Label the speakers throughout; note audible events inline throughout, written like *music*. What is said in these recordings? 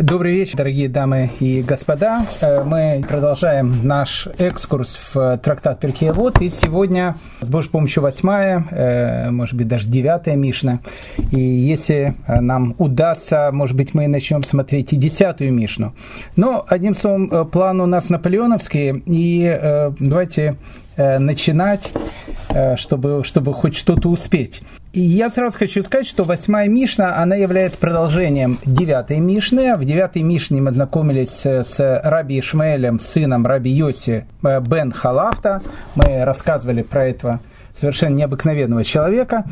Speaker 1: Добрый вечер, дорогие дамы и господа. Э, мы продолжаем наш экскурс в трактат Перкеевод. И сегодня, с Божьей помощью, восьмая, э, может быть, даже девятая Мишна. И если нам удастся, может быть, мы начнем смотреть и десятую Мишну. Но, одним словом, э, план у нас наполеоновский. И давайте начинать, чтобы, чтобы хоть что-то успеть. И я сразу хочу сказать, что восьмая Мишна, она является продолжением девятой Мишны. В девятой Мишне мы знакомились с Раби Ишмаэлем, сыном Раби Йоси э, бен Халафта. Мы рассказывали про этого совершенно необыкновенного человека.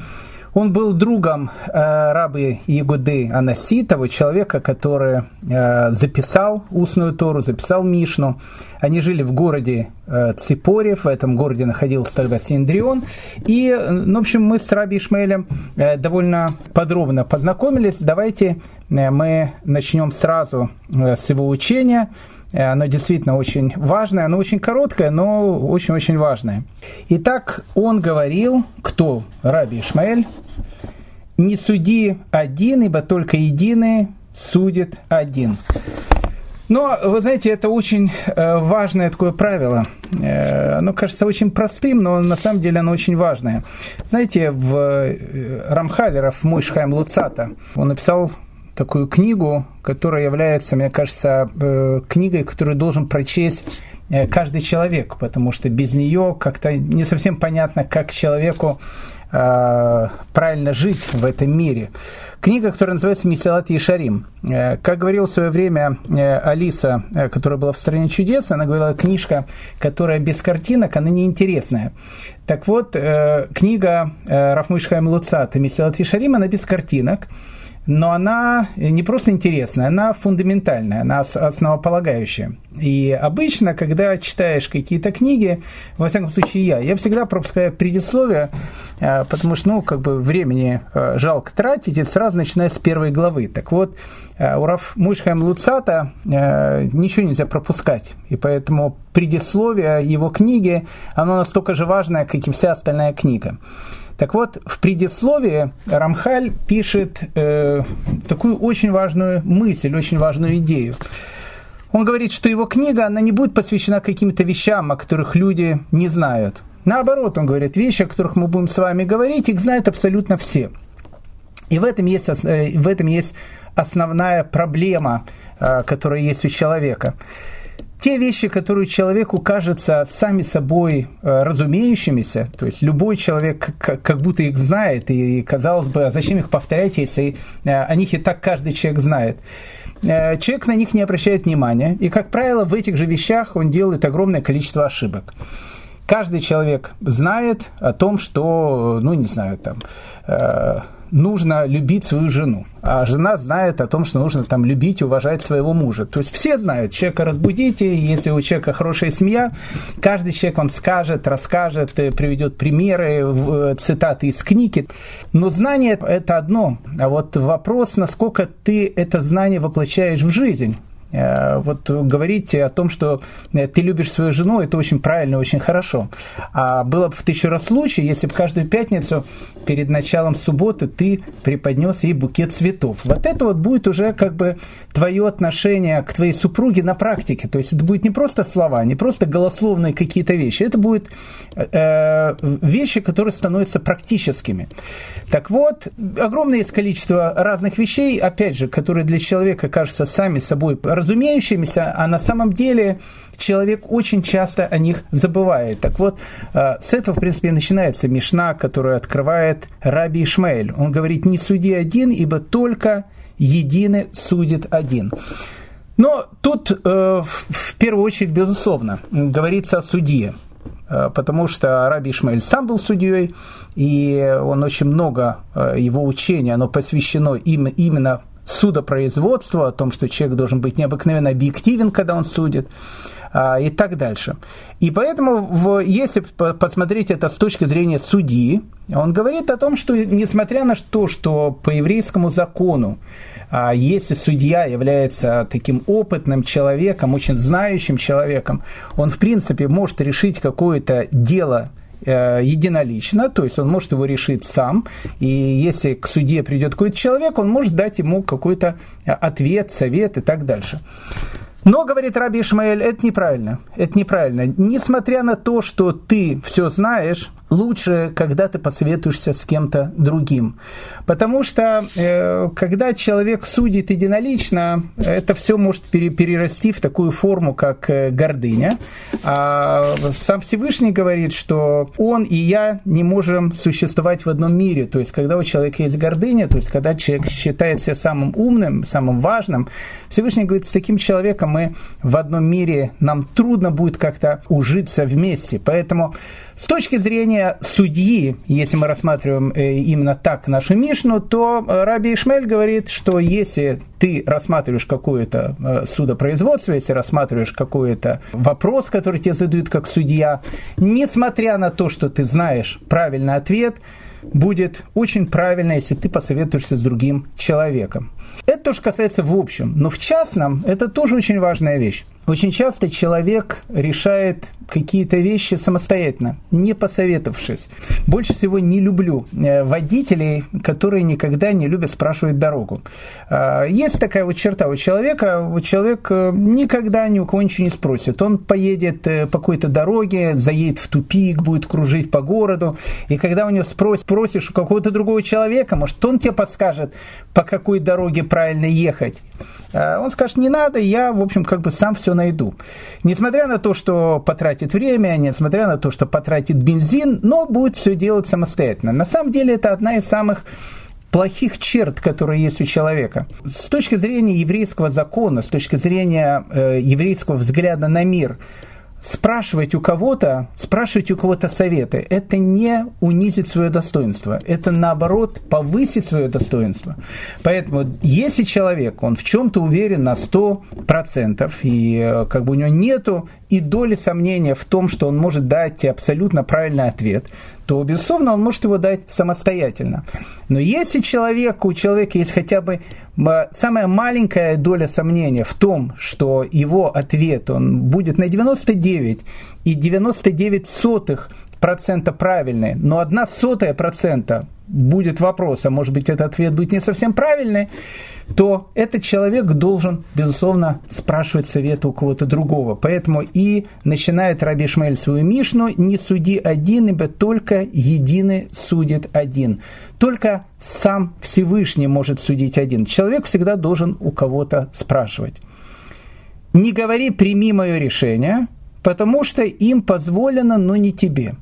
Speaker 1: Он был другом э, рабы Ягуды Анаси, того человека, который э, записал устную Тору, записал Мишну. Они жили в городе э, Ципорев, в этом городе находился тогда Синдрион. И, ну, в общем, мы с Раби Ишмаэлем э, довольно подробно познакомились. Давайте э, мы начнем сразу э, с его учения – оно действительно очень важное, оно очень короткое, но очень-очень важное. Итак, он говорил, кто? Раби Ишмаэль. «Не суди один, ибо только единый судит один». Но, вы знаете, это очень э, важное такое правило. Э, оно кажется очень простым, но на самом деле оно очень важное. Знаете, в Рамхалеров Мойшхайм Луцата он написал такую книгу, которая является, мне кажется, э, книгой, которую должен прочесть э, каждый человек, потому что без нее как-то не совсем понятно, как человеку э, правильно жить в этом мире. Книга, которая называется «Мисалат Ешарим». Как говорила в свое время Алиса, которая была в «Стране чудес», она говорила, книжка, которая без картинок, она неинтересная. Так вот, книга Рафмышхайм Луцата «Мисалат Ешарим», она без картинок, но она не просто интересная, она фундаментальная, она основополагающая. И обычно, когда читаешь какие-то книги, во всяком случае я, я всегда пропускаю предисловие, э, потому что, ну, как бы времени э, жалко тратить, и сразу начиная с первой главы. Так вот, э, у Раф Мушхайм Луцата ничего нельзя пропускать, и поэтому предисловие его книги, оно настолько же важное, как и вся остальная книга. Так вот, в предисловии Рамхаль пишет э, такую очень важную мысль, очень важную идею. Он говорит, что его книга, она не будет посвящена каким-то вещам, о которых люди не знают. Наоборот, он говорит, вещи, о которых мы будем с вами говорить, их знают абсолютно все. И в этом есть, э, в этом есть основная проблема, э, которая есть у человека те вещи, которые человеку кажутся сами собой э, разумеющимися, то есть любой человек как будто их знает, и казалось бы, а зачем их повторять, если э, о них и так каждый человек знает. Э, человек на них не обращает внимания, и, как правило, в этих же вещах он делает огромное количество ошибок. Каждый человек знает о том, что, ну, не знаю, там, нужно любить свою жену, а жена знает о том, что нужно там любить и уважать своего мужа. То есть все знают, человека разбудите, если у человека хорошая семья, каждый человек вам скажет, расскажет, э, приведет примеры, э, цитаты из книги. Но знание – это одно, а вот вопрос, насколько ты это знание воплощаешь в жизнь. Э, вот говорить о том, что э, ты любишь свою жену, это очень правильно, очень хорошо. А было бы в тысячу раз случай, если бы каждую пятницу перед началом субботы ты преподнес ей букет цветов. Вот это вот будет уже как бы твое отношение к твоей супруге на практике. То есть это будет не просто слова, не просто голословные какие-то вещи. Это будут э, вещи, которые становятся практическими. Так вот, огромное есть количество разных вещей, опять же, которые для человека кажутся сами собой разумеющимися, а на самом деле человек очень часто о них забывает. Так вот, э, с этого, в принципе, начинается Мишна, которую открывает Раби Ишмаэль. Он говорит, не суди один, ибо только единый судит один. Но тут, э, в первую очередь, безусловно, говорится о судье э, потому что Раби Ишмаэль сам был судьей, и он очень много его учения, оно посвящено им, именно судопроизводству, о том, что человек должен быть необыкновенно объективен, когда он судит, а, и так дальше. И поэтому, если посмотреть это с точки зрения судьи, он говорит о том, что несмотря на то, что по еврейскому закону, а, если судья является таким опытным человеком, очень знающим человеком, он в принципе может решить какое-то дело единолично, то есть он может его решить сам, и если к суде придет какой-то человек, он может дать ему какой-то ответ, совет и так дальше. Но, говорит Раби Ишмаэль, это неправильно. Это неправильно. Несмотря на то, что ты все знаешь, лучше, когда ты посоветуешься с кем-то другим. Потому что, э, когда человек судит единолично, это все может перерасти в такую форму, как э, гордыня. А сам Всевышний говорит, что он и я не можем существовать в одном мире. То есть, когда у человека есть гордыня, то есть, когда человек считает себя самым умным, самым важным, Всевышний говорит, с таким человеком мы в одном мире, нам трудно будет как-то ужиться вместе. Поэтому с точки зрения судьи, если мы рассматриваем э, именно так нашу Мишну, то э, Раби Ишмель говорит, что если ты рассматриваешь какое-то э, судопроизводство, если рассматриваешь какой-то вопрос, который тебе задают как судья, несмотря на то, что ты знаешь правильный ответ, будет очень правильно, если ты посоветуешься с другим человеком. Это тоже касается в общем, но в частном это тоже очень важная вещь. Очень часто человек решает какие-то вещи самостоятельно, не посоветовавшись. Больше всего не люблю э, водителей, которые никогда не любят спрашивать дорогу. А, есть такая вот черта у человека, вот человек э, никогда ни у кого ничего не спросит. Он поедет э, по какой-то дороге, заедет в тупик, будет кружить по городу, и когда у него спросишь, спросишь у какого-то другого человека, может, он тебе подскажет, по какой дороге правильно ехать. А, он скажет, не надо, я, в общем, как бы сам все найду. Несмотря на то, что потратит время, несмотря на то, что потратит бензин, но будет все делать самостоятельно. На самом деле это одна из самых плохих черт, которые есть у человека. С точки зрения еврейского закона, с точки зрения э, еврейского взгляда на мир – спрашивать у кого-то, спрашивать у кого-то советы, это не унизить свое достоинство, это наоборот повысить свое достоинство. Поэтому, если человек, он в чем-то уверен на 100%, и э, как бы у него нету и доли сомнения в том, что он может дать абсолютно правильный ответ, то, безусловно, он может его дать самостоятельно. Но если человек, у человека есть хотя бы самая маленькая доля сомнения в том, что его ответ он будет на 99 и 99 сотых процента правильный, но одна сотая процента будет вопрос, а может быть этот ответ будет не совсем правильный, то этот человек должен, безусловно, спрашивать совета у кого-то другого. Поэтому и начинает Раби Шмель свою Мишну «Не суди один, ибо только единый судит один». Только сам Всевышний может судить один. Человек всегда должен у кого-то спрашивать. «Не говори, прими мое решение, потому что им позволено, но не тебе».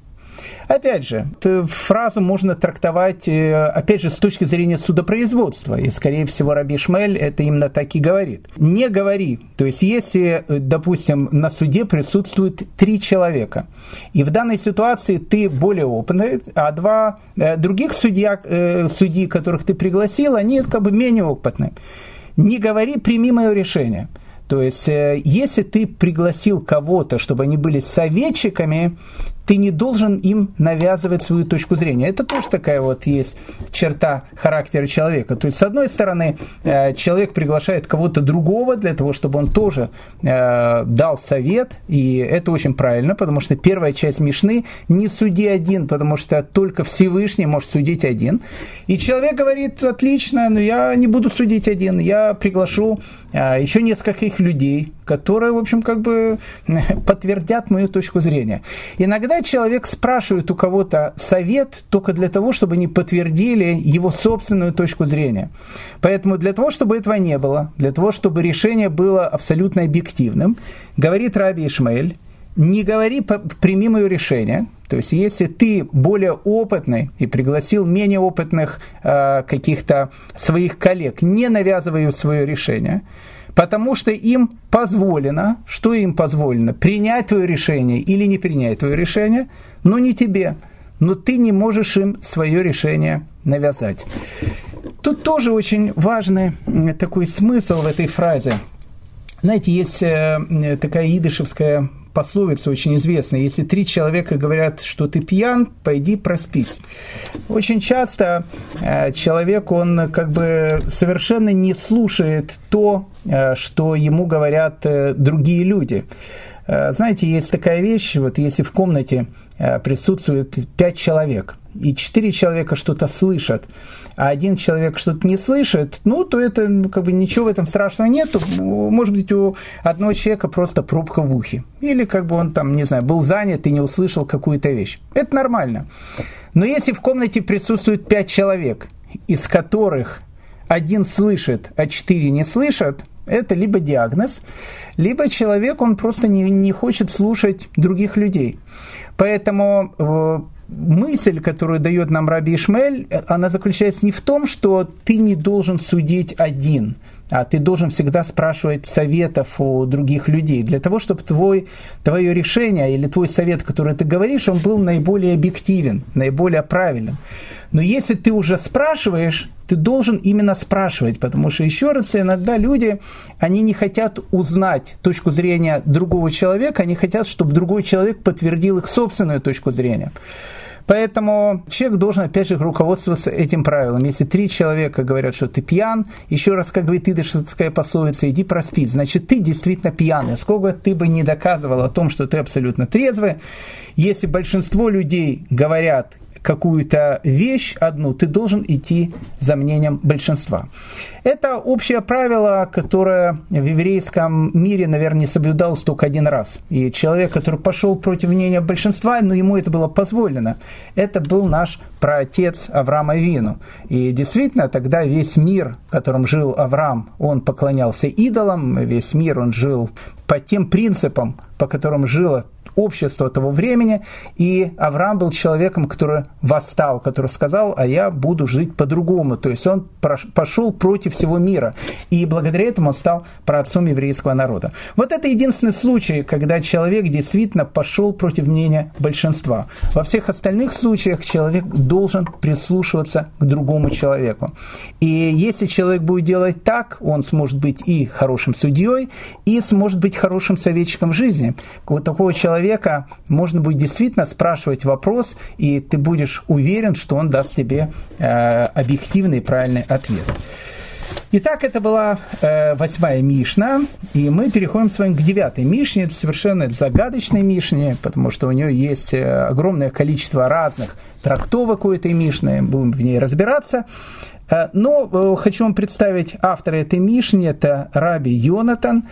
Speaker 1: Опять же, фразу можно трактовать, э, опять же, с точки зрения судопроизводства. И, скорее всего, Раби Шмель это именно так и говорит. Не говори. То есть, если, э, допустим, на суде присутствует три человека, и в данной ситуации ты более опытный, а два э, других судья, судьи, которых ты пригласил, они как бы менее опытные. Не говори, прими мое решение. То есть, если ты пригласил кого-то, чтобы они были советчиками, ты не должен им навязывать свою точку зрения. Это тоже такая вот есть черта характера человека. То есть, с одной стороны, э, человек приглашает кого-то другого для того, чтобы он тоже э, дал совет, и это очень правильно, потому что первая часть Мишны «не суди один», потому что только Всевышний может судить один. И человек говорит, отлично, но я не буду судить один, я приглашу э, еще нескольких людей, которые, в общем, как бы *laughs* подтвердят мою точку зрения. Иногда человек спрашивает у кого-то совет только для того, чтобы они подтвердили его собственную точку зрения. Поэтому для того, чтобы этого не было, для того, чтобы решение было абсолютно объективным, говорит Раби Ишмаэль, не говори, прими мое решение. То есть, если ты более опытный и пригласил менее опытных э, каких-то своих коллег, не навязывай свое решение – потому что им позволено, что им позволено, принять твое решение или не принять твое решение, но не тебе. Но ты не можешь им свое решение навязать. Тут тоже очень важный такой смысл в этой фразе. Знаете, есть э, такая идышевская пословица очень известная. Если три человека говорят, что ты пьян, пойди проспись. Очень часто э, человек, он как бы совершенно не слушает то, э, что ему говорят э, другие люди. Знаете, есть такая вещь, вот если в комнате присутствует пять человек, и четыре человека что-то слышат, а один человек что-то не слышит, ну, то это ну, как бы ничего в этом страшного нету. Может быть, у одного человека просто пробка в ухе. Или как бы он там, не знаю, был занят и не услышал какую-то вещь. Это нормально. Но если в комнате присутствует пять человек, из которых один слышит, а четыре не слышат, это либо диагноз, либо человек, он просто не, не хочет слушать других людей. Поэтому э, мысль, которую дает нам Раби Ишмель, она заключается не в том, что ты не должен судить один, а ты должен всегда спрашивать советов у других людей, для того, чтобы твой, твое решение или твой совет, который ты говоришь, он был наиболее объективен, наиболее правилен. Но если ты уже спрашиваешь, ты должен именно спрашивать, потому что, еще раз, иногда люди, они не хотят узнать точку зрения другого человека, они хотят, чтобы другой человек подтвердил их собственную точку зрения. Поэтому человек должен, опять же, руководствоваться этим правилом. Если три человека говорят, что ты пьян, еще раз, как говорит идышская пословица, иди проспить, значит, ты действительно пьяный. Сколько ты бы не доказывал о том, что ты абсолютно трезвый, если большинство людей говорят, какую-то вещь одну, ты должен идти за мнением большинства. Это общее правило, которое в еврейском мире, наверное, не соблюдалось только один раз. И человек, который пошел против мнения большинства, но ему это было позволено, это был наш праотец Авраам Авину. И действительно, тогда весь мир, в котором жил Авраам, он поклонялся идолам, весь мир, он жил по тем принципам, по которым жило общества того времени, и Авраам был человеком, который восстал, который сказал, а я буду жить по-другому. То есть он пошел против всего мира, и благодаря этому он стал праотцом еврейского народа. Вот это единственный случай, когда человек действительно пошел против мнения большинства. Во всех остальных случаях человек должен прислушиваться к другому человеку. И если человек будет делать так, он сможет быть и хорошим судьей, и сможет быть хорошим советчиком в жизни. Вот такого человека человека можно будет действительно спрашивать вопрос, и ты будешь уверен, что он даст тебе э, объективный и правильный ответ. Итак, это была э, восьмая Мишна, и мы переходим с вами к девятой Мишне. Это совершенно загадочной Мишне, потому что у нее есть э, огромное количество разных трактовок у этой Мишны, будем в ней разбираться. Э, но э, хочу вам представить автора этой Мишни, это Раби Йонатан.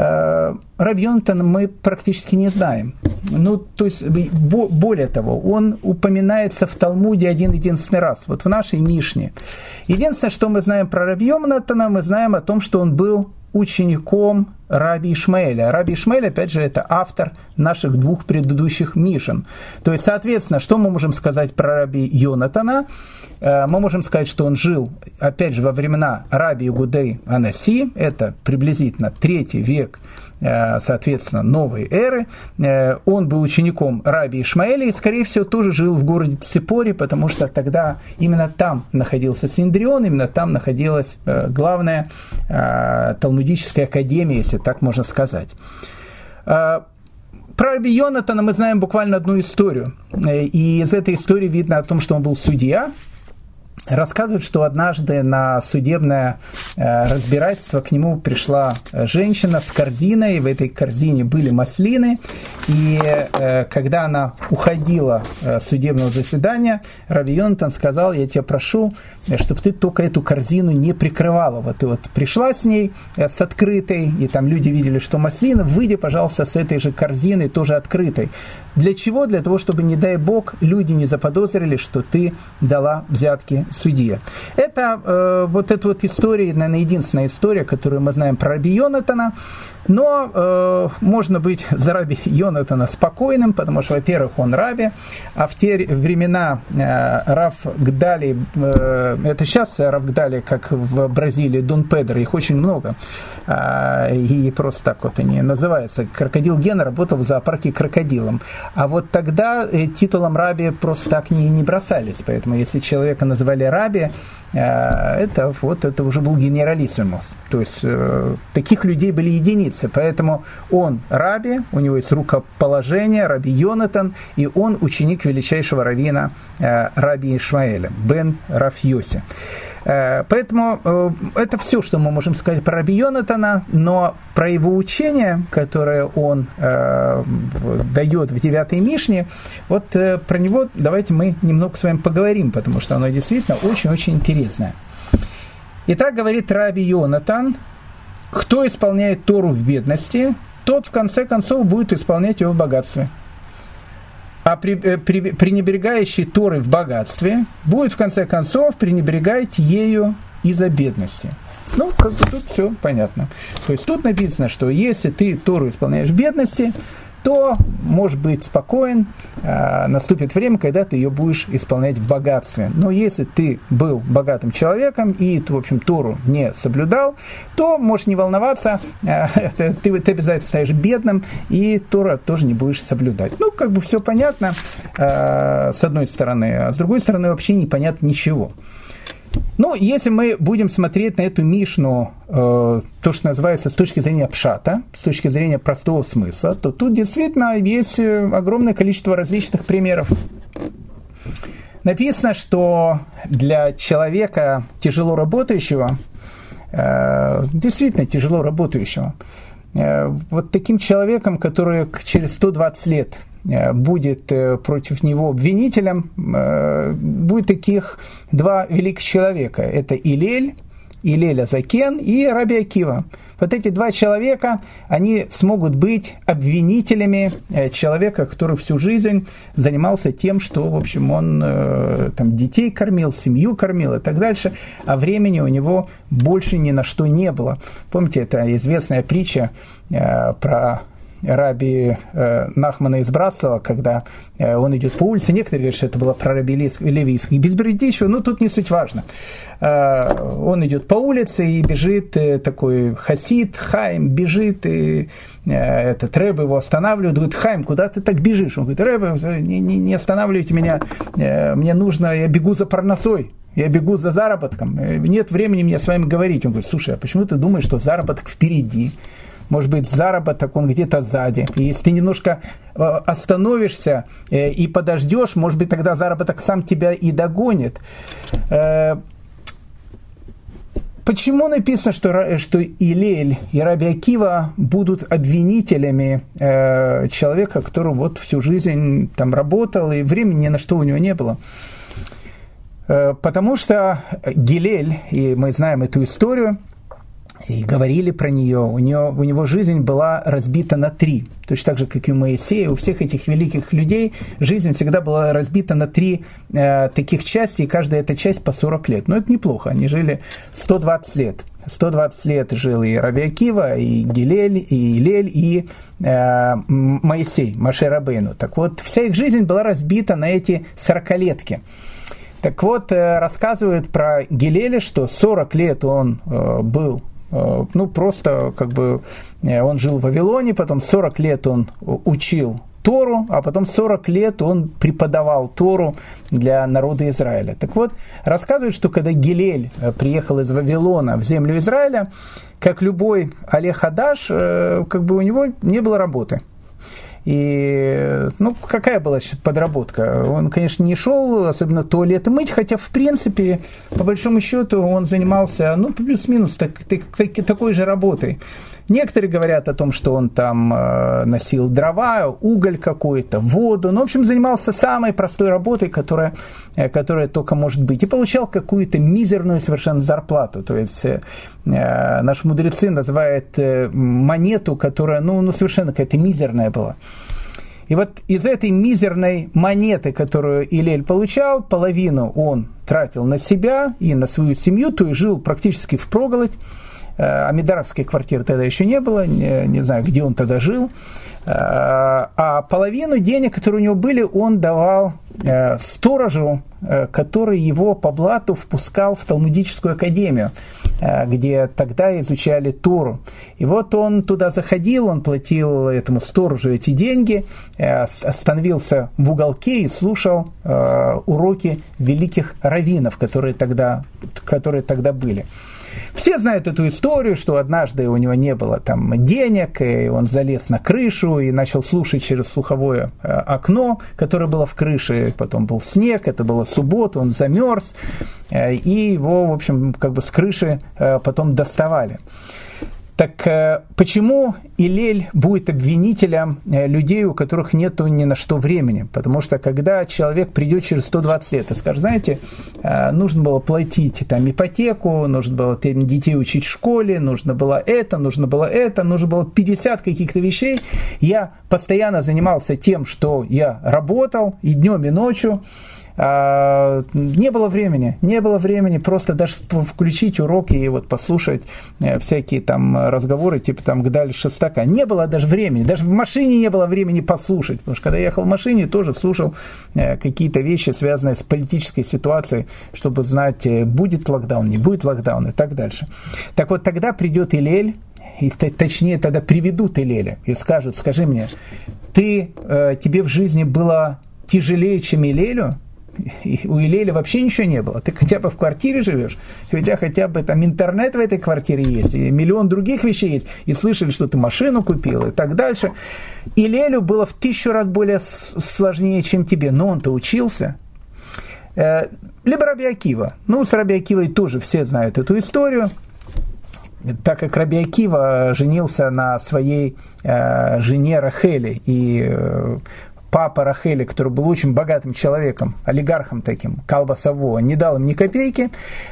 Speaker 1: Э, Рабьонтон мы практически не знаем. Ну, то есть, более того, он упоминается в Талмуде один-единственный раз, вот в нашей Мишне. Единственное, что мы знаем про Рабьонтона, мы знаем о том, что он был учеником Раби Ишмаэля. Раби Ишмаэль, опять же, это автор наших двух предыдущих Мишен. То есть, соответственно, что мы можем сказать про Раби Йонатана? Э, мы можем сказать, что он жил, опять же, во времена Раби Игудей Анаси, это приблизительно третий век Э, соответственно, новой эры. Э, он был учеником Раби Ишмаэля и, скорее всего, тоже жил в городе Ципоре, потому что тогда именно там находился Синдрион, именно там находилась главная талмудическая академия, если так можно сказать. Про Раби Йонатана мы знаем буквально одну историю. И из этой истории видно о том, что он был судья, Рассказывают, что однажды на судебное э, разбирательство к нему пришла женщина с корзиной, в этой корзине были маслины, и э, когда она уходила э, с судебного заседания, Рави Йонатан сказал, я тебя прошу, чтобы ты только эту корзину не прикрывала. Вот ты вот пришла с ней, с открытой, и там люди видели, что маслина, выйди, пожалуйста, с этой же корзиной, тоже открытой. Для чего? Для того, чтобы, не дай бог, люди не заподозрили, что ты дала взятки судье. Это э, вот эта вот история, наверное, единственная история, которую мы знаем про Раби Йонатана. Но э, можно быть *laughs* за Раби Йонатана спокойным, потому что, во-первых, он Раби, а в те времена э, Рав Гдали, э, это сейчас Рав Гдали, как в Бразилии, Дон Педро, их очень много, э, и просто так вот они называются. Крокодил Ген работал в зоопарке крокодилом. А вот тогда э, титулом Раби просто так не, не бросались, поэтому если человека называли Раби, э, это вот это уже был генералиссимус. То есть э, таких людей были единицы единицы. Поэтому он раби, у него есть рукоположение, раби Йонатан, и он ученик величайшего равина э, раби Ишмаэля, бен Рафьоси. Поэтому это все, что мы можем сказать про Раби Йонатана, но про его учение, которое он дает в 9 Мишне, вот про него давайте мы немного с вами поговорим, потому что оно действительно очень-очень интересное. Итак, говорит Раби Йонатан, кто исполняет Тору в бедности, тот в конце концов будет исполнять ее в богатстве. А при, э, при, пренебрегающий Торой в богатстве будет в конце концов пренебрегать ею из-за бедности. Ну, как бы тут все понятно. То есть тут написано, что если ты Тору исполняешь в бедности, то может быть спокоен, э, наступит время, когда ты ее будешь исполнять в богатстве. Но если ты был богатым человеком и, в общем, Тору не соблюдал, то можешь не волноваться, *laughs* э, ты, ты обязательно станешь бедным, и Тора тоже не будешь соблюдать. Ну, как бы все понятно, э, с одной стороны, а с другой стороны вообще непонятно ничего. Ну, если мы будем смотреть на эту Мишну, э, то, что называется с точки зрения пшата, с точки зрения простого смысла, то тут действительно есть э, огромное количество различных примеров. Написано, что для человека тяжело работающего, э, действительно тяжело работающего, вот таким человеком, который через 120 лет будет э, против него обвинителем, э, будет таких два великих человека. Это Илель, Илель Азакен и Раби Акива. Вот эти два человека, они смогут быть обвинителями человека, который всю жизнь занимался тем, что, в общем, он там детей кормил, семью кормил и так дальше, а времени у него больше ни на что не было. Помните, это известная притча про раби э, Нахмана из Браслова, когда э, он идет по улице. Некоторые говорят, что это было про раби Левийского. Безбредичего, но тут не суть важно. Э, он идет по улице и бежит такой хасид, Хайм, бежит, и этот Рэб его останавливает, говорит, Хайм, куда ты так бежишь? Он говорит, Рэб, не, не, не останавливайте меня, мне нужно, я бегу за парносой. Я бегу за заработком. Нет времени мне с вами говорить. Он говорит, слушай, а почему ты думаешь, что заработок впереди? Может быть, заработок, он где-то сзади. И если ты немножко э, остановишься э, и подождешь, может быть, тогда заработок сам тебя и догонит. Э, почему написано, что, что Илель и Раби Акива будут обвинителями э, человека, который вот всю жизнь там работал, и времени ни на что у него не было? Потому что Гилель, и мы знаем эту историю, и говорили про нее. У, нее. у него жизнь была разбита на три. Точно так же, как и у Моисея, у всех этих великих людей жизнь всегда была разбита на три э, таких части, и каждая эта часть по 40 лет. Но это неплохо, они жили 120 лет. 120 лет жил и Раби Акива, и Гилель, и Илель, и э, Моисей, Маше Рабейну. Так вот, вся их жизнь была разбита на эти 40-летки. Так вот, э, рассказывают про Гилеля, что 40 лет он э, был ну, просто как бы э, он жил в Вавилоне, потом 40 лет он учил Тору, а потом 40 лет он преподавал Тору для народа Израиля. Так вот, рассказывают, что когда Гилель э, приехал из Вавилона в землю Израиля, как любой Олег Хадаш, как бы у него не было работы. И, ну, какая была подработка? Он, конечно, не шел, особенно туалеты мыть, хотя, в принципе, по большому счету, он занимался, ну, плюс-минус так, так, так, такой же работой. Некоторые говорят о том, что он там э, носил дрова, уголь какой-то, воду. Ну, в общем, занимался самой простой работой, которая, э, которая только может быть. И получал какую-то мизерную совершенно зарплату. То есть э, наши мудрецы называют монету, которая, ну, ну совершенно какая-то мизерная была. И вот из этой мизерной монеты, которую Илель получал, половину он тратил на себя и на свою семью, то есть жил практически в проголодь. Э, Амидаровской квартиры тогда еще не было, не, не знаю, где он тогда жил. Э, а половину денег, которые у него были, он давал э, сторожу, который его по блату впускал в Талмудическую академию, где тогда изучали Тору. И вот он туда заходил, он платил этому сторожу эти деньги, остановился в уголке и слушал уроки великих раввинов, которые тогда, которые тогда были. Все знают эту историю, что однажды у него не было там денег, и он залез на крышу и начал слушать через слуховое э, окно, которое было в крыше, потом был снег, это была суббота, он замерз, э, и его, в общем, как бы с крыши э, потом доставали. Так э, почему Илель будет обвинителем э, людей, у которых нет ни на что времени? Потому что когда человек придет через 120 лет и скажет, знаете, э, нужно было платить там ипотеку, нужно было детей учить в школе, нужно было это, нужно было это, нужно было 50 каких-то вещей. Я постоянно занимался тем, что я работал и днем, и ночью. А, не было времени, не было времени просто даже включить уроки и вот послушать э, всякие там разговоры, типа там Гдаль Шестака. Не было даже времени, даже в машине не было времени послушать, потому что когда я ехал в машине, тоже слушал э, какие-то вещи, связанные с политической ситуацией, чтобы знать, э, будет локдаун, не будет локдаун и так дальше. Так вот, тогда придет Илель, и точнее тогда приведут Илеля и скажут, скажи мне, ты, тебе в жизни было тяжелее, чем Илелю? И у Илеля вообще ничего не было. Ты хотя бы в квартире живешь, у тебя хотя бы там интернет в этой квартире есть, и миллион других вещей есть, и слышали, что ты машину купил и так дальше. Илелю было в тысячу раз более сложнее, чем тебе, но он-то учился. Э, либо Раби Акива. Ну, с Раби Акивой тоже все знают эту историю так как Раби Акива женился на своей э, жене Рахели, и э, папа Рахели, который был очень богатым человеком, олигархом таким, Калбасово, не дал им ни копейки,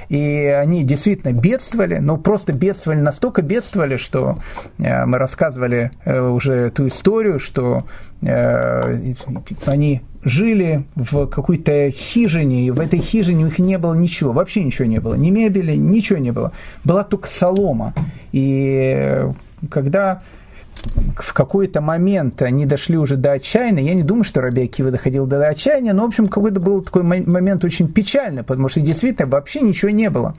Speaker 1: и они действительно бедствовали, но просто бедствовали, настолько бедствовали, что э, мы рассказывали э, уже эту историю, что э, они жили в какой-то хижине, и в этой хижине у них не было ничего, вообще ничего не было, ни мебели, ничего не было, была только солома. И когда в какой-то момент они дошли уже до отчаяния. Я не думаю, что Раби Акива доходил до отчаяния, но, в общем, какой-то был такой момент очень печальный, потому что действительно вообще ничего не было.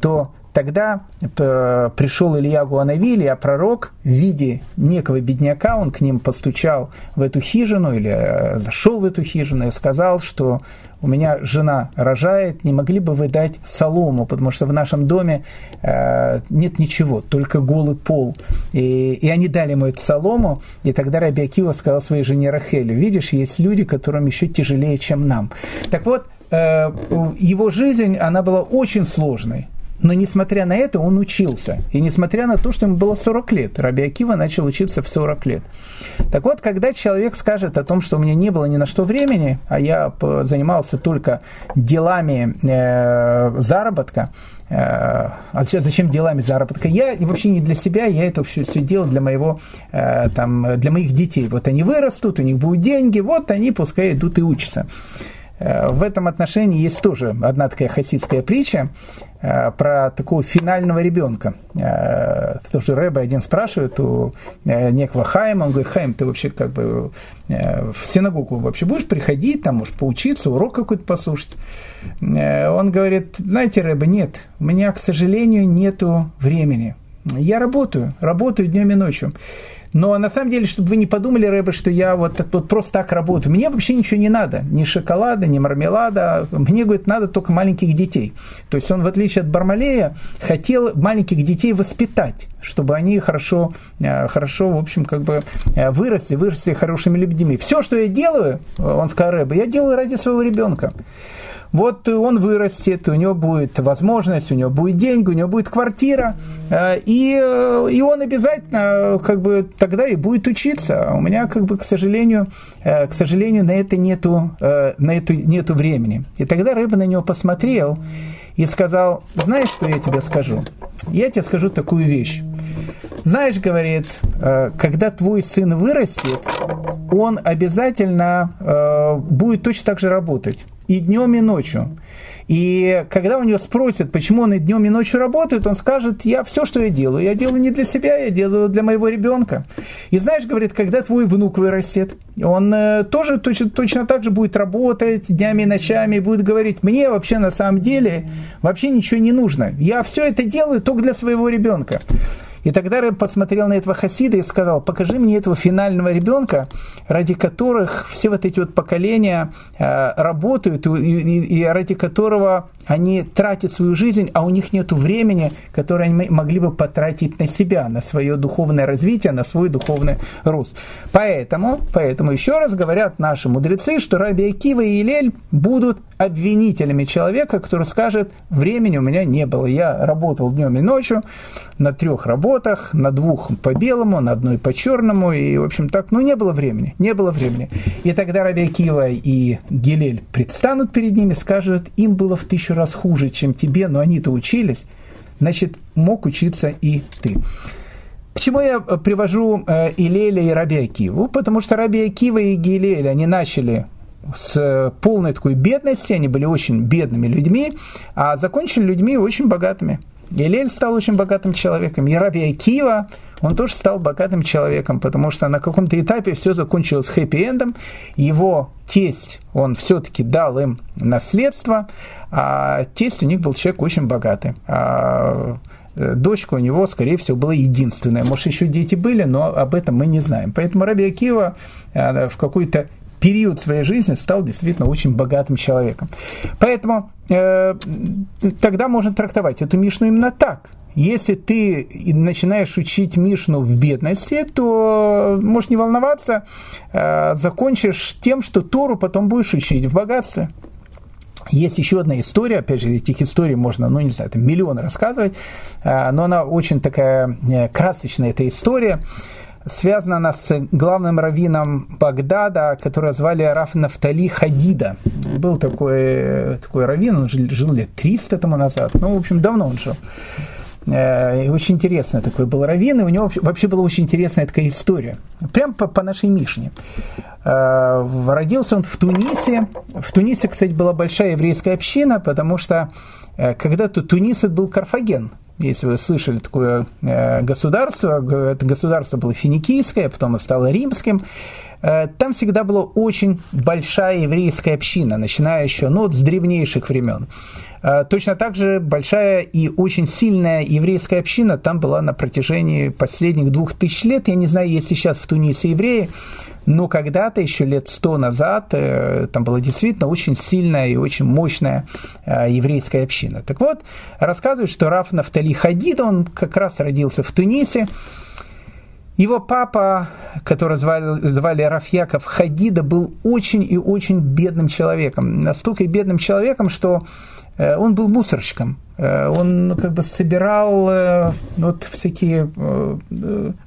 Speaker 1: То Тогда э, пришел Илья Гуанавили, а пророк в виде некого бедняка, он к ним постучал в эту хижину или э, зашел в эту хижину и сказал, что у меня жена рожает, не могли бы вы дать солому, потому что в нашем доме э, нет ничего, только голый пол. И, и они дали ему эту солому, и тогда Раби Акива сказал своей жене Рахелю, видишь, есть люди, которым еще тяжелее, чем нам. Так вот, его жизнь, она была очень сложной. Но несмотря на это, он учился. И несмотря на то, что ему было 40 лет, Раби Акива начал учиться в 40 лет. Так вот, когда человек скажет о том, что у меня не было ни на что времени, а я занимался только делами э, заработка, э, а зачем делами заработка? Я вообще не для себя, я это все, все делал для моего, э, там, для моих детей. Вот они вырастут, у них будут деньги, вот они пускай идут и учатся. Э, в этом отношении есть тоже одна такая хасидская притча про такого финального ребенка. Э, тоже Рэбе один спрашивает у некого Хайма, он говорит, Хайм, ты вообще как бы в синагогу вообще будешь приходить, там, может, поучиться, урок какой-то послушать? Он говорит, знаете, Рэбе, нет, у меня, к сожалению, нету времени. Я работаю, работаю днем и ночью. Но на самом деле, чтобы вы не подумали, Рэбе, что я вот, вот просто так работаю. Мне вообще ничего не надо. Ни шоколада, ни мармелада. Мне, говорит, надо только маленьких детей. То есть он, в отличие от Бармалея, хотел маленьких детей воспитать, чтобы они хорошо, э, хорошо в общем, как бы э, выросли, выросли хорошими людьми. Все, что я делаю, он сказал Рэбе, я делаю ради своего ребенка. Вот он вырастет, у него будет возможность, у него будет деньги, у него будет квартира, э, и, э, и он обязательно как бы тогда и будет учиться. А у меня, как бы, к сожалению, э, к сожалению, на это нету, на это нету времени. И тогда Рэба на него посмотрел и сказал, знаешь, что я тебе скажу? Я тебе скажу такую вещь. Знаешь, говорит, когда твой сын вырастет, он обязательно будет точно так же работать и днем, и ночью. И когда у него спросят, почему он и днем, и ночью работает, он скажет, я все, что я делаю, я делаю не для себя, я делаю для моего ребенка. И знаешь, говорит, когда твой внук вырастет, он э, тоже точно, точно так же будет работать днями и ночами, и будет говорить, мне вообще на самом деле вообще ничего не нужно. Я все это делаю только для своего ребенка. И тогда Рэб посмотрел на этого хасида и сказал, покажи мне этого финального ребенка, ради которых все вот эти вот поколения э, работают, и, и, и ради которого они тратят свою жизнь, а у них нет времени, которое они могли бы потратить на себя, на свое духовное развитие, на свой духовный рост. Поэтому, поэтому еще раз говорят наши мудрецы, что Раби Акива и Илель будут обвинителями человека, который скажет, времени у меня не было, я работал днем и ночью на трех работах, на двух по белому, на одной по черному, и, в общем, так, ну, не было времени, не было времени. И тогда Раби Акива и Гилель предстанут перед ними, скажут, им было в тысячу раз хуже, чем тебе, но они-то учились, значит, мог учиться и ты. Почему я привожу э, Илеля и Раби Акиву? Потому что Раби Акива и Гилель, они начали с полной такой бедности, они были очень бедными людьми, а закончили людьми очень богатыми. Гилель стал очень богатым человеком. И Раби он тоже стал богатым человеком, потому что на каком-то этапе все закончилось хэппи-эндом. Его тесть, он все-таки дал им наследство, а тесть у них был человек очень богатый. А э, дочка у него, скорее всего, была единственная. Может, еще дети были, но об этом мы не знаем. Поэтому Раби Акива э, в какой-то период своей жизни стал действительно очень богатым человеком. Поэтому э, тогда можно трактовать эту Мишну именно так. Если ты начинаешь учить Мишну в бедности, то можешь не волноваться, э, закончишь тем, что Тору потом будешь учить в богатстве. Есть еще одна история, опять же, этих историй можно, ну, не знаю, там миллион рассказывать, э, но она очень такая э, красочная, эта история связана она с главным раввином Багдада, которого звали Раф Нафтали Хадида. Был такой, такой раввин, он жил, жил лет 300 тому назад, ну, в общем, давно он жил. Э, очень интересный такой был раввин, и у него вообще, вообще была очень интересная такая история. Прям по, по нашей Мишне. Э, родился он в Тунисе. В Тунисе, кстати, была большая еврейская община, потому что когда-то Тунис это был Карфаген – если вы слышали такое э, государство, это государство было финикийское, потом стало римским, э, там всегда была очень большая еврейская община, начиная еще ну, с древнейших времен. Э, точно так же большая и очень сильная еврейская община там была на протяжении последних двух тысяч лет. Я не знаю, есть сейчас в Тунисе евреи, но когда-то, еще лет сто назад, э, там была действительно очень сильная и очень мощная э, еврейская община. Так вот, рассказывают, что Раф Нафтали Хадид, он как раз родился в Тунисе, его папа, которого звали, звали Рафьяков Хадида, был очень и очень бедным человеком. Настолько бедным человеком, что Э, он был мусорщиком. Э, он ну, как бы собирал э, вот всякие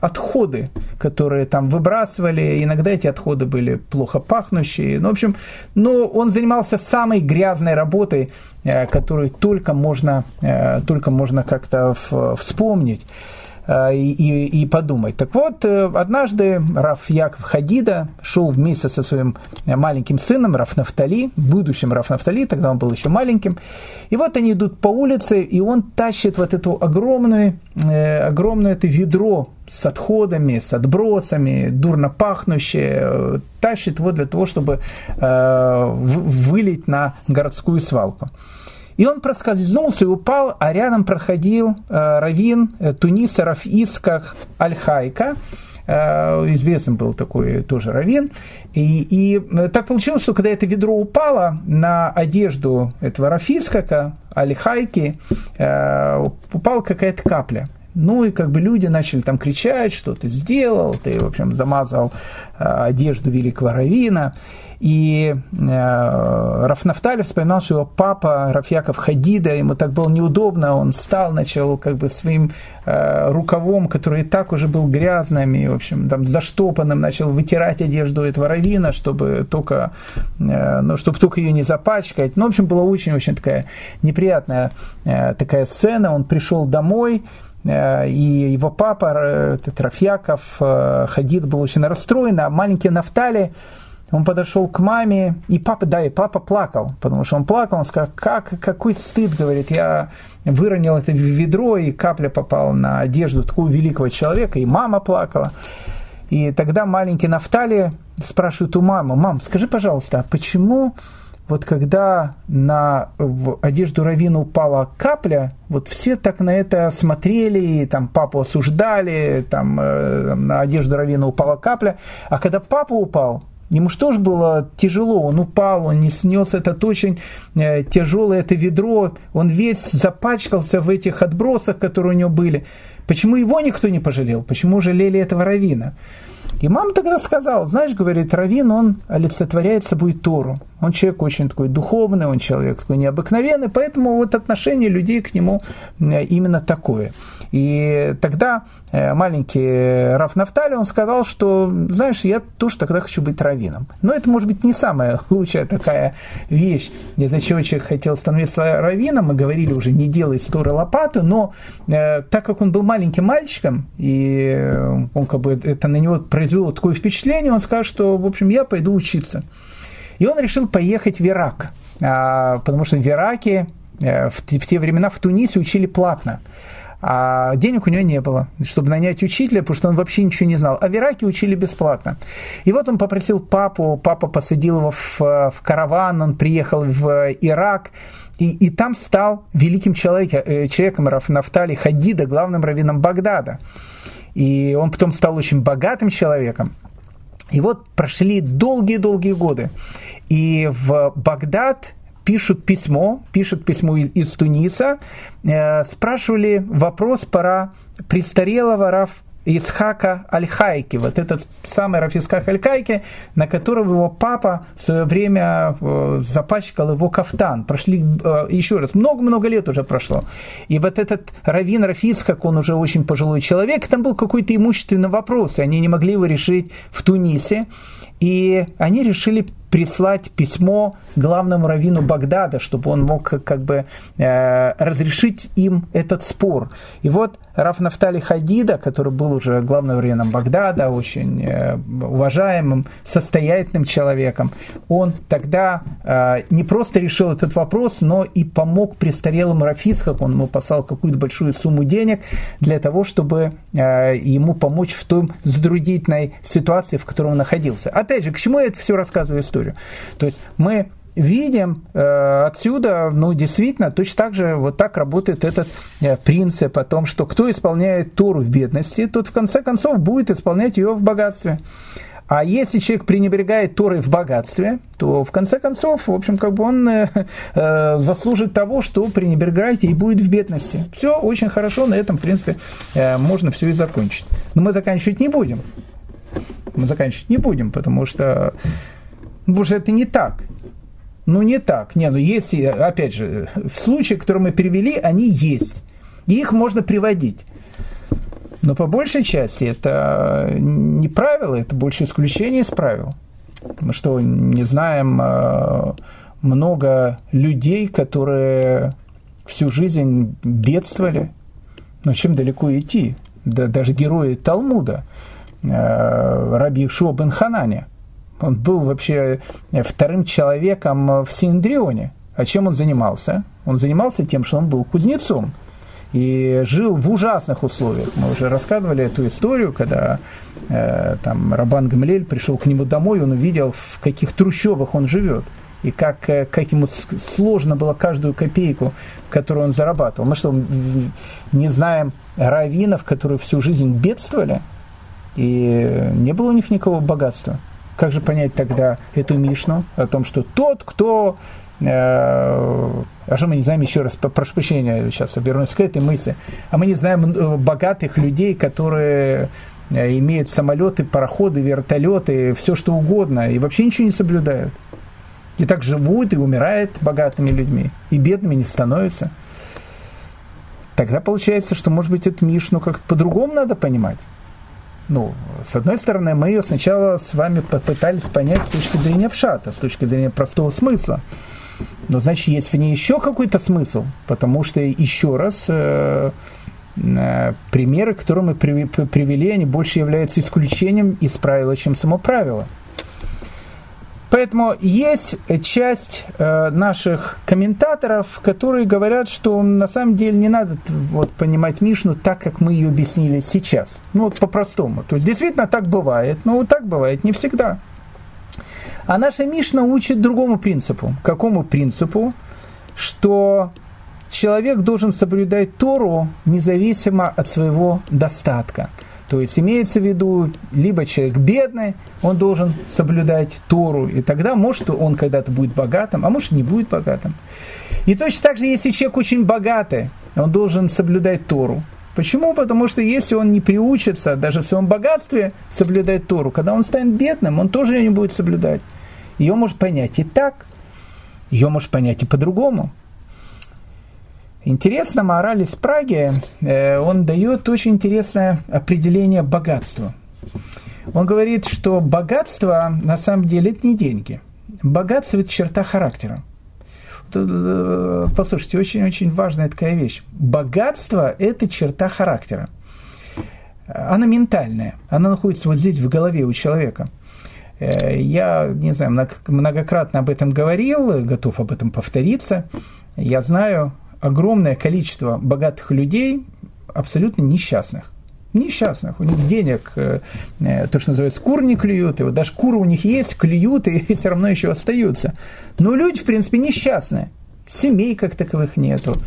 Speaker 1: отходы, которые там выбрасывали. Иногда эти отходы были плохо пахнущие. Ну, в общем, ну, он занимался самой грязной работой, которую только можно, только можно как-то вспомнить. Э, и, и, подумать. Так вот, э, однажды Раф Яков Хадида шел вместе со своим маленьким сыном Раф Нафтали, будущим Раф Нафтали, тогда он был еще маленьким. И вот они идут по улице, и он тащит вот эту огромную, э, огромное это ведро с отходами, с отбросами, дурно пахнущее, тащит его для того, чтобы вылить на городскую свалку. И он проскользнулся и упал, а рядом проходил э, раввин э, Туниса Рафисках Аль-Хайка, э, известный был такой тоже раввин. И, и э, так получилось, что когда это ведро упало на одежду этого Рафискака, Аль-Хайки, э, упала какая-то капля. Ну и как бы люди начали там кричать, что ты сделал, ты, в общем, замазал э, одежду великого равина. И э, Рафнафтали вспоминал, что его папа Рафьяков Хадида, ему так было неудобно, он встал, начал как бы своим э, рукавом, который и так уже был грязным, и, в общем, там заштопанным, начал вытирать одежду этого равина, чтобы только, э, ну, чтобы только ее не запачкать. Ну, в общем, была очень-очень такая неприятная э, такая сцена. Он пришел домой, э, и его папа, э, этот Рафьяков, э, Хадид был очень расстроен, а маленький Нафтали, он подошел к маме, и папа, да, и папа плакал, потому что он плакал, он сказал, как, какой стыд, говорит, я выронил это ведро, и капля попала на одежду такого великого человека, и мама плакала. И тогда маленький Нафтали спрашивает у мамы, мам, скажи, пожалуйста, а почему вот когда на одежду Равина упала капля, вот все так на это смотрели, и там папу осуждали, там э, на одежду Равина упала капля, а когда папа упал, Ему что ж было тяжело, он упал, он не снес этот очень э, тяжелое это ведро, он весь запачкался в этих отбросах, которые у него были. Почему его никто не пожалел? Почему жалели этого равина? И мама тогда сказала, знаешь, говорит, Равин, он олицетворяет собой Тору. Он человек очень такой духовный, он человек такой необыкновенный, поэтому вот отношение людей к нему э, именно такое. И тогда э, маленький Раф Нафтали, он сказал, что, знаешь, я тоже тогда хочу быть раввином. Но это, может быть, не самая *laughs* лучшая такая вещь, из-за чего человек хотел становиться раввином. Мы говорили уже, не делай с Торы лопаты, но э, так как он был маленьким мальчиком, и э, он как бы это на него произвело такое впечатление, он сказал, что, в общем, я пойду учиться. И он решил поехать в Ирак, а, потому что в Ираке в те времена в Тунисе учили платно а денег у него не было, чтобы нанять учителя, потому что он вообще ничего не знал. А в Ираке учили бесплатно. И вот он попросил папу, папа посадил его в, в караван, он приехал в Ирак, и, и там стал великим человеком, э, человеком Нафтали Хадида, главным раввином Багдада. И он потом стал очень богатым человеком. И вот прошли долгие-долгие годы. И в Багдад пишут письмо, пишут письмо из, Туниса, э, спрашивали вопрос про престарелого Раф Исхака Аль-Хайки, вот этот самый Раф Исхак Аль-Хайки, на которого его папа в свое время э, запачкал его кафтан. Прошли э, еще раз, много-много лет уже прошло. И вот этот Равин Раф Исхак, он уже очень пожилой человек, там был какой-то имущественный вопрос, и они не могли его решить в Тунисе. И они решили прислать письмо главному раввину Багдада, чтобы он мог как бы э, разрешить им этот спор. И вот Раф Нафтали Хадида, который был уже главным раввином Багдада, очень э, уважаемым, состоятельным человеком, он тогда э, не просто решил этот вопрос, но и помог престарелому Рафисхаку, он ему послал какую-то большую сумму денег для того, чтобы ему помочь в той затруднительной ситуации, в которой он находился. Опять же, к чему я это все рассказываю историю? Историю. То есть мы видим э, отсюда, ну, действительно, точно так же вот так работает этот э, принцип о том, что кто исполняет Тору в бедности, тот в конце концов будет исполнять ее в богатстве. А если человек пренебрегает Торой в богатстве, то в конце концов, в общем, как бы он э, э, заслужит того, что пренебрегает и будет в бедности. Все очень хорошо, на этом, в принципе, э, можно все и закончить. Но мы заканчивать не будем. Мы заканчивать не будем, потому что что это не так. Ну, не так. Не, ну, если, опять же, в случае, которые мы перевели, они есть. И их можно приводить. Но по большей части это не правило, это больше исключение из правил. Мы что, не знаем э, много людей, которые всю жизнь бедствовали? Но чем далеко идти? Да, даже герои Талмуда, э, Раби Ишуа бен Хананя – он был вообще вторым человеком в Синдрионе. А чем он занимался? Он занимался тем, что он был кузнецом и жил в ужасных условиях. Мы уже рассказывали эту историю, когда э, там Рабан Гамлель пришел к нему домой, он увидел, в каких трущобах он живет, и как, э, как ему сложно было каждую копейку, которую он зарабатывал. Мы что, не знаем раввинов, которые всю жизнь бедствовали, и не было у них никакого богатства. Как же понять тогда эту Мишну о том, что тот, кто э, а что мы не знаем еще раз, прошу прощения, сейчас вернусь к этой мысли, а мы не знаем э, богатых людей, которые э, имеют самолеты, пароходы, вертолеты, все что угодно, и вообще ничего не соблюдают. И так живут и умирают богатыми людьми, и бедными не становятся. Тогда получается, что, может быть, эту Мишну как-то по-другому надо понимать ну, с одной стороны, мы ее сначала с вами попытались понять с точки зрения пшата, с точки зрения простого смысла. Но значит, есть в ней еще какой-то смысл, потому что, еще раз, э, э, примеры, которые мы привели, они больше являются исключением из правила, чем само правило. Поэтому есть часть э, наших комментаторов, которые говорят, что на самом деле не надо вот, понимать Мишну так, как мы ее объяснили сейчас. Ну вот по-простому. То есть действительно так бывает, но так бывает не всегда. А наша Мишна учит другому принципу. Какому принципу? Что человек должен соблюдать Тору независимо от своего достатка. То есть имеется в виду, либо человек бедный, он должен соблюдать Тору, и тогда, может, он когда-то будет богатым, а может, не будет богатым. И точно так же, если человек очень богатый, он должен соблюдать Тору. Почему? Потому что если он не приучится даже в своем богатстве соблюдать Тору, когда он станет бедным, он тоже ее не будет соблюдать. Ее может понять и так, ее может понять и по-другому. Интересно, мораль из э, он дает очень интересное определение богатства. Он говорит, что богатство на самом деле это не деньги. Богатство это черта характера. Э, послушайте, очень-очень важная такая вещь. Богатство – это черта характера. Она ментальная, она находится вот здесь в голове у человека. Э, я, не знаю, многократно об этом говорил, готов об этом повториться. Я знаю огромное количество богатых людей, абсолютно несчастных. Несчастных. У них денег, э, э, то, что называется, кур не клюют, и вот даже куры у них есть, клюют, и *laughs* все равно еще остаются. Но люди, в принципе, несчастные. Семей как таковых нету.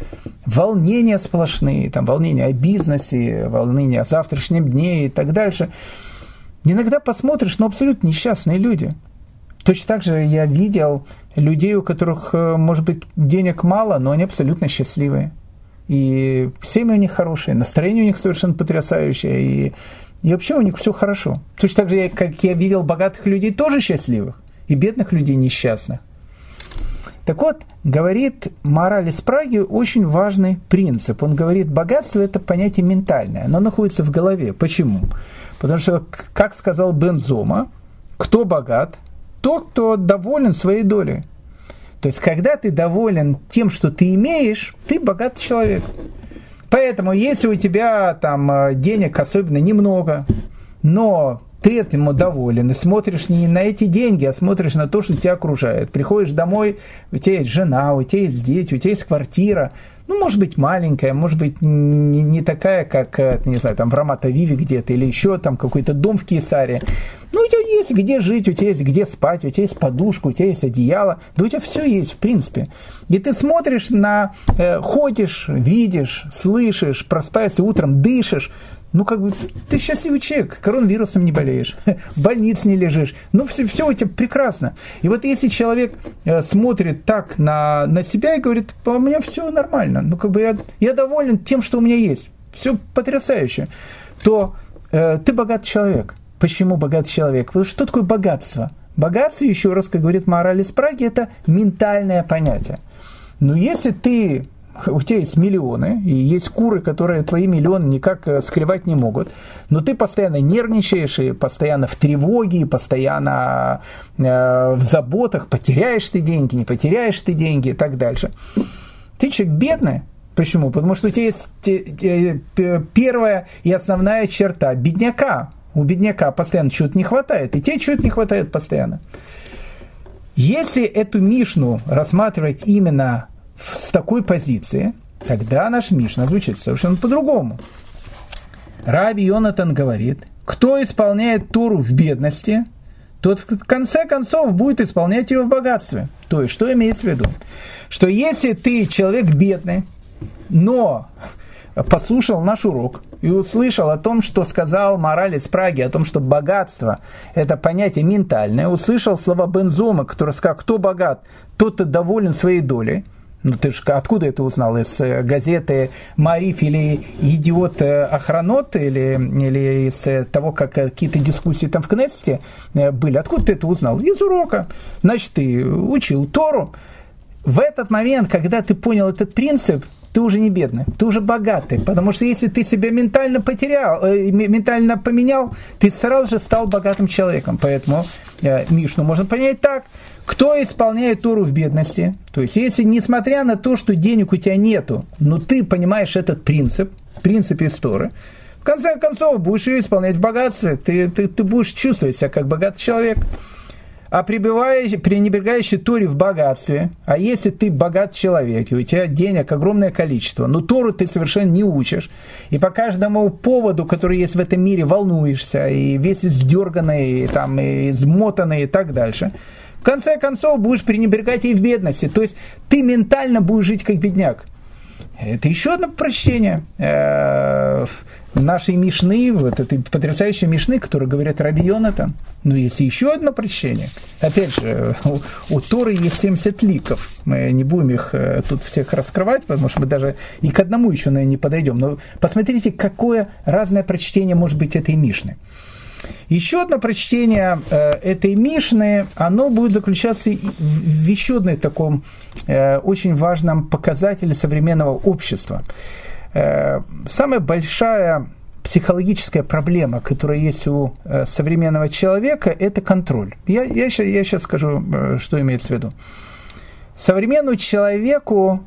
Speaker 1: Волнения сплошные, там, волнения о бизнесе, волнения о завтрашнем дне и так дальше. Иногда посмотришь, но абсолютно несчастные люди. Точно так же я видел людей, у которых, э, может быть, денег мало, но они абсолютно счастливые. И семьи у них хорошие, настроение у них совершенно потрясающее, и, и вообще у них все хорошо. Точно так же, как я видел богатых людей тоже счастливых, и бедных людей несчастных. Так вот, говорит мораль из Праги очень важный принцип. Он говорит, богатство – это понятие ментальное, оно находится в голове. Почему? Потому что, как сказал Бензома, кто богат, тот, кто доволен своей долей. То есть, когда ты доволен тем, что ты имеешь, ты богатый человек. Поэтому, если у тебя там э, денег особенно немного, но ты этому доволен и смотришь не на эти деньги, а смотришь на то, что тебя окружает. Приходишь домой, у тебя есть жена, у тебя есть дети, у тебя есть квартира, ну, может быть, маленькая, может быть, не, не такая, как, э, не знаю, там в Раматовиве где-то, или еще там какой-то дом в Кесаре. Ну, у тебя есть где жить, у тебя есть где спать, у тебя есть подушка, у тебя есть одеяло, да у тебя все есть, в принципе. И ты смотришь на, э, ходишь, видишь, слышишь, проспаешься утром, дышишь, ну, как бы, ты счастливый человек, коронавирусом не болеешь, *laughs* в больнице не лежишь, ну, все, все у тебя прекрасно. И вот если человек э, смотрит так на, на себя и говорит, у меня все нормально, ну, как бы я, я доволен тем, что у меня есть, все потрясающе, то э, ты богатый человек. Почему богатый человек? Потому что, что такое богатство? Богатство, еще раз, как говорит мораль из Праги, это ментальное понятие. Но если ты у тебя есть миллионы, и есть куры, которые твои миллионы никак э, скрывать не могут, но ты постоянно нервничаешь, и постоянно в тревоге, и постоянно э, в заботах, потеряешь ты деньги, не потеряешь ты деньги и так дальше. Ты человек бедный, Почему? Потому что у тебя есть первая и основная черта бедняка. У бедняка постоянно чего-то не хватает, и тебе чего-то не хватает постоянно. Если эту Мишну рассматривать именно с такой позиции, тогда наш Мишна звучит совершенно по-другому. Раби Йонатан говорит, кто исполняет Туру в бедности, тот в конце концов будет исполнять ее в богатстве. То есть, что имеется в виду? Что если ты человек бедный, но послушал наш урок и услышал о том, что сказал мораль из Праги, о том, что богатство – это понятие ментальное, услышал слова Бензома, который сказал, кто богат, тот доволен своей долей – ну ты же откуда это узнал? Из э, газеты «Мариф» или «Идиот э, Охранот» или, или из э, того, как какие-то дискуссии там в Кнессете были? Откуда ты это узнал? Из урока. Значит, ты учил Тору. В этот момент, когда ты понял этот принцип, ты уже не бедный, ты уже богатый. Потому что если ты себя ментально потерял, э, ментально поменял, ты сразу же стал богатым человеком. Поэтому э, Мишну можно понять так – кто исполняет Тору в бедности? То есть, если несмотря на то, что денег у тебя нету, но ты понимаешь этот принцип, принцип из Торы, в конце концов будешь ее исполнять в богатстве, ты, ты, ты будешь чувствовать себя как богатый человек. А пренебрегающий Торе в богатстве, а если ты богат человек, и у тебя денег огромное количество, но Тору ты совершенно не учишь, и по каждому поводу, который есть в этом мире, волнуешься, и весь издерганный, и, там, и измотанный и так дальше – в конце концов будешь пренебрегать и в бедности. То есть ты ментально будешь жить как бедняк. Это еще одно прощение э, нашей Мишны, вот этой потрясающей Мишны, которая говорит Раби Йонатан. Но есть еще одно прощение. Опять же, у, у Торы есть 70 ликов. Мы не будем их э, тут всех раскрывать, потому что мы даже и к одному еще, наверное, не подойдем. Но посмотрите, какое разное прочтение может быть этой Мишны. Еще одно прочтение э, этой Мишны, оно будет заключаться в еще одном таком э, очень важном показателе современного общества. Э, самая большая психологическая проблема, которая есть у современного человека, это контроль. Я, я, я сейчас скажу, что имеется в виду. Современному человеку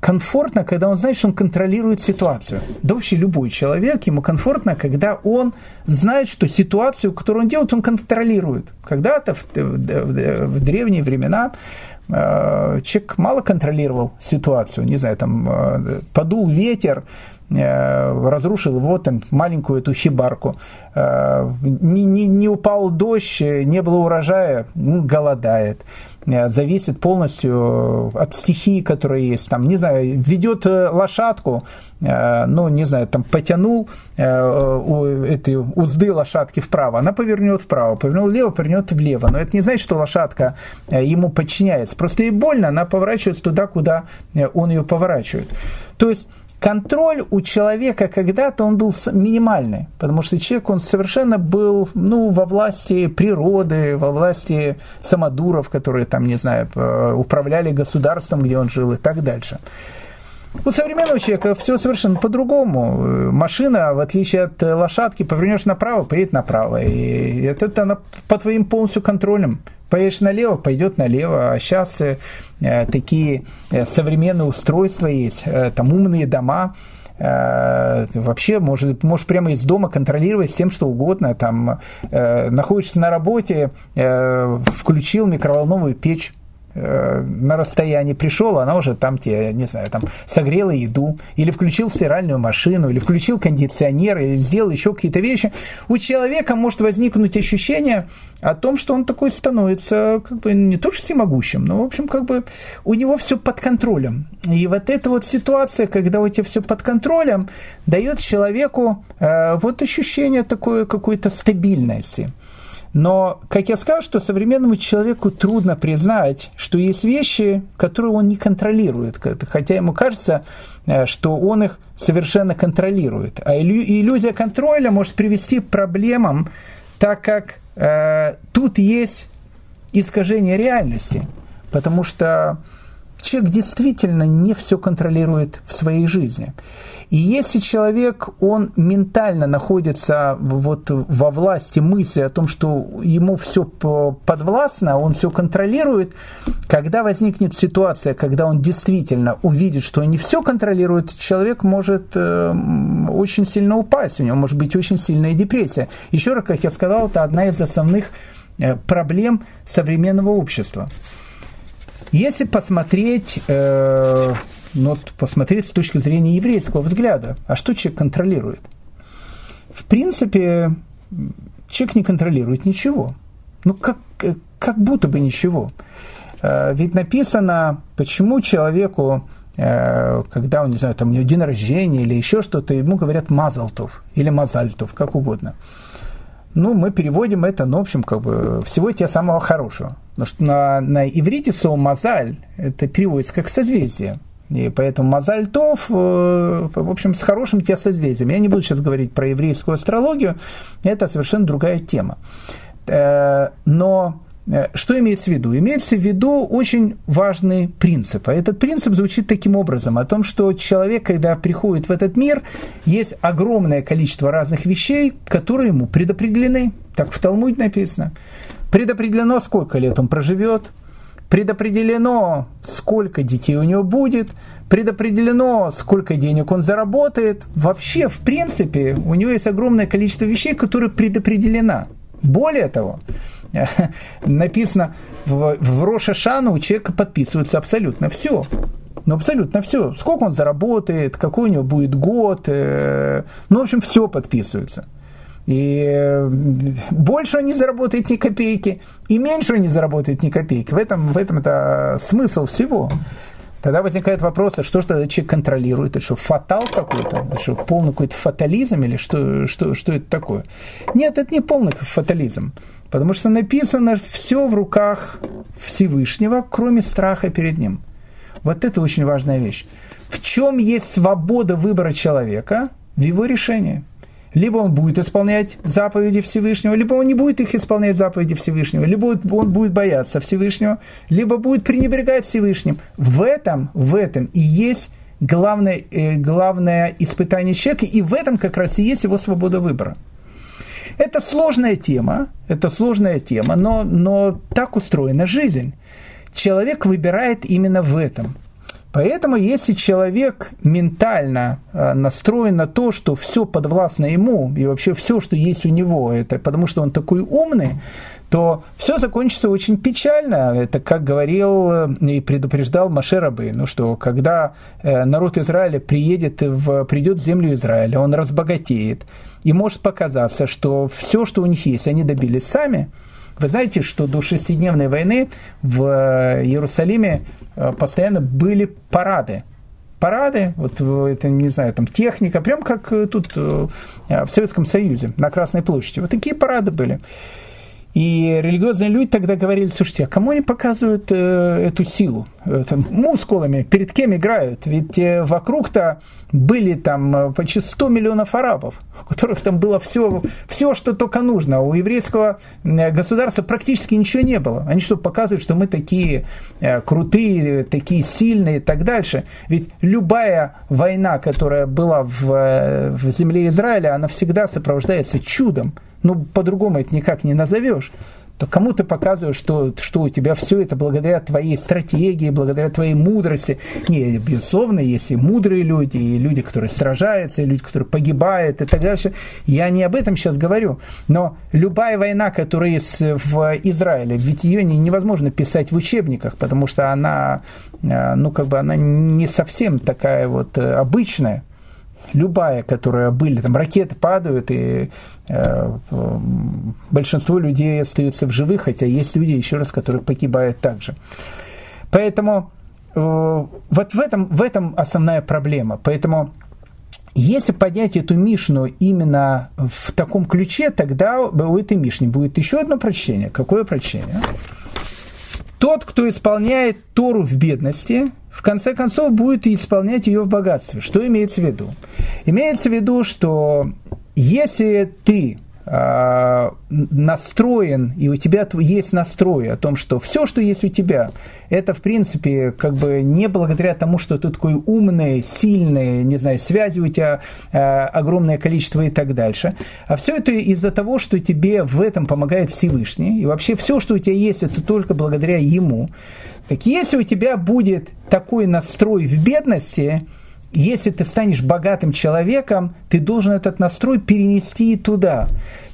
Speaker 1: комфортно, когда он знает, что он контролирует ситуацию. Да вообще любой человек, ему комфортно, когда он знает, что ситуацию, которую он делает, он контролирует. Когда-то в, в, в, древние времена э, человек мало контролировал ситуацию, не знаю, там э, подул ветер, э, разрушил его там маленькую эту хибарку, не, не, не упал дождь, не было урожая, голодает. Э, зависит полностью от стихии, которая есть. Там, не знаю, ведет э, лошадку, э, ну, не знаю, там потянул эти узды лошадки вправо, она повернет вправо, повернул влево, повернет влево. Но это не значит, что лошадка ему подчиняется. Просто ей больно, она поворачивается туда, куда он ее поворачивает. То есть контроль у человека когда-то он был минимальный, потому что человек, он совершенно был ну, во власти природы, во власти самодуров, которые там, не знаю, управляли государством, где он жил и так дальше. У современного человека все совершенно по-другому. Машина, в отличие от лошадки, повернешь направо, поедет направо. И это, она по твоим полностью контролем. Поедешь налево, пойдет налево. А сейчас э, такие э, современные устройства есть, э, там умные дома, э, вообще может, можешь прямо из дома контролировать всем, что угодно. Там э, находишься на работе, э, включил микроволновую печь, Э, на расстоянии пришел, она уже там тебе, не знаю, там согрела еду, или включил стиральную машину, или включил кондиционер, или сделал еще какие-то вещи, у человека может возникнуть ощущение о том, что он такой становится как бы не то что всемогущим, но, в общем, как бы у него все под контролем. И вот эта вот ситуация, когда у тебя все под контролем, дает человеку э, вот ощущение такой какой-то стабильности. Но, как я сказал, что современному человеку трудно признать, что есть вещи, которые он не контролирует, хотя ему кажется, э, что он их совершенно контролирует. А иллюзия контроля может привести к проблемам, так как э, тут есть искажение реальности, потому что человек действительно не все контролирует в своей жизни. И если человек, он ментально находится вот во власти мысли о том, что ему все подвластно, он все контролирует, когда возникнет ситуация, когда он действительно увидит, что не все контролирует, человек может э, очень сильно упасть, у него может быть очень сильная депрессия. Еще раз, как я сказал, это одна из основных э, проблем современного общества. Если посмотреть, э, ну, посмотреть с точки зрения еврейского взгляда, а что человек контролирует? В принципе, человек не контролирует ничего. Ну, как, как будто бы ничего. Э, ведь написано, почему человеку, э, когда он, не знаю, там у него день рождения или еще что-то, ему говорят мазалтов или мазальтов, как угодно ну, мы переводим это, ну, в общем, как бы, всего тебе самого хорошего. Потому что на, на иврите слово «мазаль» это переводится как «созвездие». И поэтому Мазаль Тов, э, в общем, с хорошим тебе созвездием. Я не буду сейчас говорить про еврейскую астрологию, это совершенно другая тема. Э, но что имеется в виду? Имеется в виду очень важный принцип. А этот принцип звучит таким образом, о том, что человек, когда приходит в этот мир, есть огромное количество разных вещей, которые ему предопределены. Так в Талмуде написано. Предопределено, сколько лет он проживет, предопределено, сколько детей у него будет, предопределено, сколько денег он заработает. Вообще, в принципе, у него есть огромное количество вещей, которые предопределено. Более того, *laughs* написано в, в Рошашану у человека подписывается абсолютно все. Ну, абсолютно все. Сколько он заработает, какой у него будет год. Э, ну, в общем, все подписывается. И больше он не заработает ни копейки, и меньше он не заработает ни копейки. В этом, в этом это смысл всего. Тогда возникает вопрос, а что же этот человек контролирует? Это что, фатал какой-то? Это что, полный какой-то фатализм или что, что, что это такое? Нет, это не полный фатализм. Потому что написано все в руках Всевышнего, кроме страха перед Ним. Вот это очень важная вещь. В чем есть свобода выбора человека? В его решении. Либо он будет исполнять заповеди Всевышнего, либо он не будет их исполнять заповеди Всевышнего, либо он будет бояться Всевышнего, либо будет пренебрегать Всевышним. В этом, в этом и есть главное, э, главное испытание человека, и в этом как раз и есть его свобода выбора. Это сложная тема, это сложная тема, но, но так устроена жизнь. Человек выбирает именно в этом – Поэтому, если человек ментально э, настроен на то, что все подвластно ему, и вообще все, что есть у него, это потому что он такой умный, то все закончится очень печально. Это, как говорил э, и предупреждал Маше Рабы, ну что, когда э, народ Израиля приедет в, придет в землю Израиля, он разбогатеет, и может показаться, что все, что у них есть, они добились сами – вы знаете, что до шестидневной войны в э, Иерусалиме э, постоянно были парады. Парады, вот это, не знаю, там техника, прям как э, тут в Советском Союзе, на Красной площади. Вот такие парады были. И религиозные люди тогда говорили, слушайте, а кому они показывают э, эту силу? Это, мускулами, перед кем играют? Ведь э, вокруг-то были там э, почти 100 миллионов арабов, у которых там было все, все, что только нужно. У еврейского э, государства практически ничего не было. Они что, показывают, что мы такие э, крутые, такие сильные и так дальше. Ведь любая война, которая была в, э, в земле Израиля, она всегда сопровождается чудом ну, по-другому это никак не назовешь, то кому ты показываешь, что, что у тебя все это благодаря твоей стратегии, благодаря твоей мудрости. Не, безусловно, есть и мудрые люди, и люди, которые сражаются, и люди, которые погибают и так дальше. Я не об этом сейчас говорю. Но любая война, которая есть в Израиле, ведь ее невозможно писать в учебниках, потому что она, э, ну, как бы она не совсем такая вот э, обычная любая, которая были, там ракеты падают, и э, большинство людей остаются в живых, хотя есть люди, еще раз, которые погибают также. Поэтому э, вот в этом, в этом основная проблема. Поэтому если поднять эту Мишну именно в таком ключе, тогда у этой Мишни будет еще одно прочтение. Какое прочтение? Тот, кто исполняет Тору в бедности, в конце концов будет исполнять ее в богатстве. Что имеется в виду? Имеется в виду, что если ты настроен, и у тебя есть настрой о том, что все, что есть у тебя, это, в принципе, как бы не благодаря тому, что ты такой умный, сильный, не знаю, связи у тебя э, огромное количество и так дальше, а все это из-за того, что тебе в этом помогает Всевышний, и вообще все, что у тебя есть, это только благодаря Ему, так если у тебя будет такой настрой в бедности, если ты станешь богатым человеком, ты должен этот настрой перенести туда.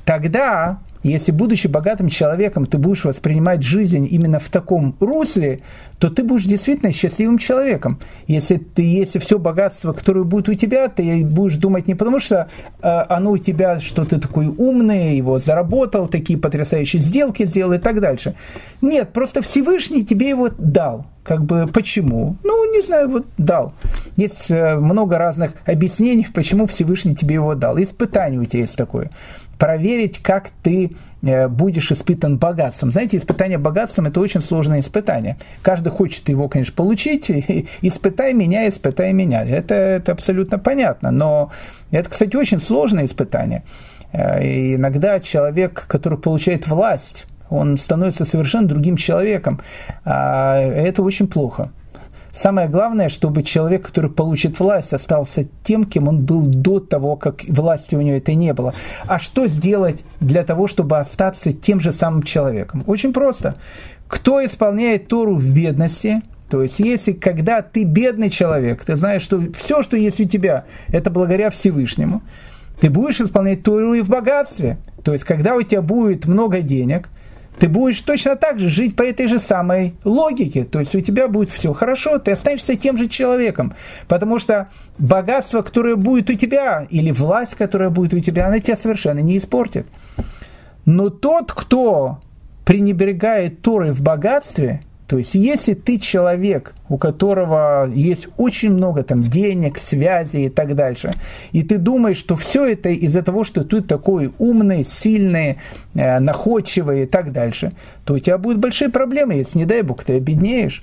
Speaker 1: Тогда если, будучи богатым человеком, ты будешь воспринимать жизнь именно в таком русле, то ты будешь действительно счастливым человеком. Если, ты, если все богатство, которое будет у тебя, ты будешь думать не потому, что э, оно у тебя, что ты такой умный, его заработал, такие потрясающие сделки сделал и так дальше. Нет, просто Всевышний тебе его дал. Как бы почему? Ну, не знаю, вот дал. Есть э, много разных объяснений, почему Всевышний тебе его дал. Испытание у тебя есть такое проверить, как ты э, будешь испытан богатством. Знаете, испытание богатством – это очень сложное испытание. Каждый хочет его, конечно, получить. Испытай меня, испытай меня. Это, это абсолютно понятно. Но это, кстати, очень сложное испытание. Э, и иногда человек, который получает власть, он становится совершенно другим человеком. А это очень плохо. Самое главное, чтобы человек, который получит власть, остался тем, кем он был до того, как власти у него это не было. А что сделать для того, чтобы остаться тем же самым человеком? Очень просто. Кто исполняет Тору в бедности, то есть, если когда ты бедный человек, ты знаешь, что все, что есть у тебя, это благодаря Всевышнему, ты будешь исполнять Тору и в богатстве. То есть, когда у тебя будет много денег – ты будешь точно так же жить по этой же самой логике. То есть у тебя будет все хорошо, ты останешься тем же человеком. Потому что богатство, которое будет у тебя, или власть, которая будет у тебя, она тебя совершенно не испортит. Но тот, кто пренебрегает Торой в богатстве – то есть, если ты человек, у которого есть очень много там денег, связей и так дальше, и ты думаешь, что все это из-за того, что ты такой умный, сильный, э, находчивый и так дальше, то у тебя будут большие проблемы, если, не дай бог, ты обеднеешь.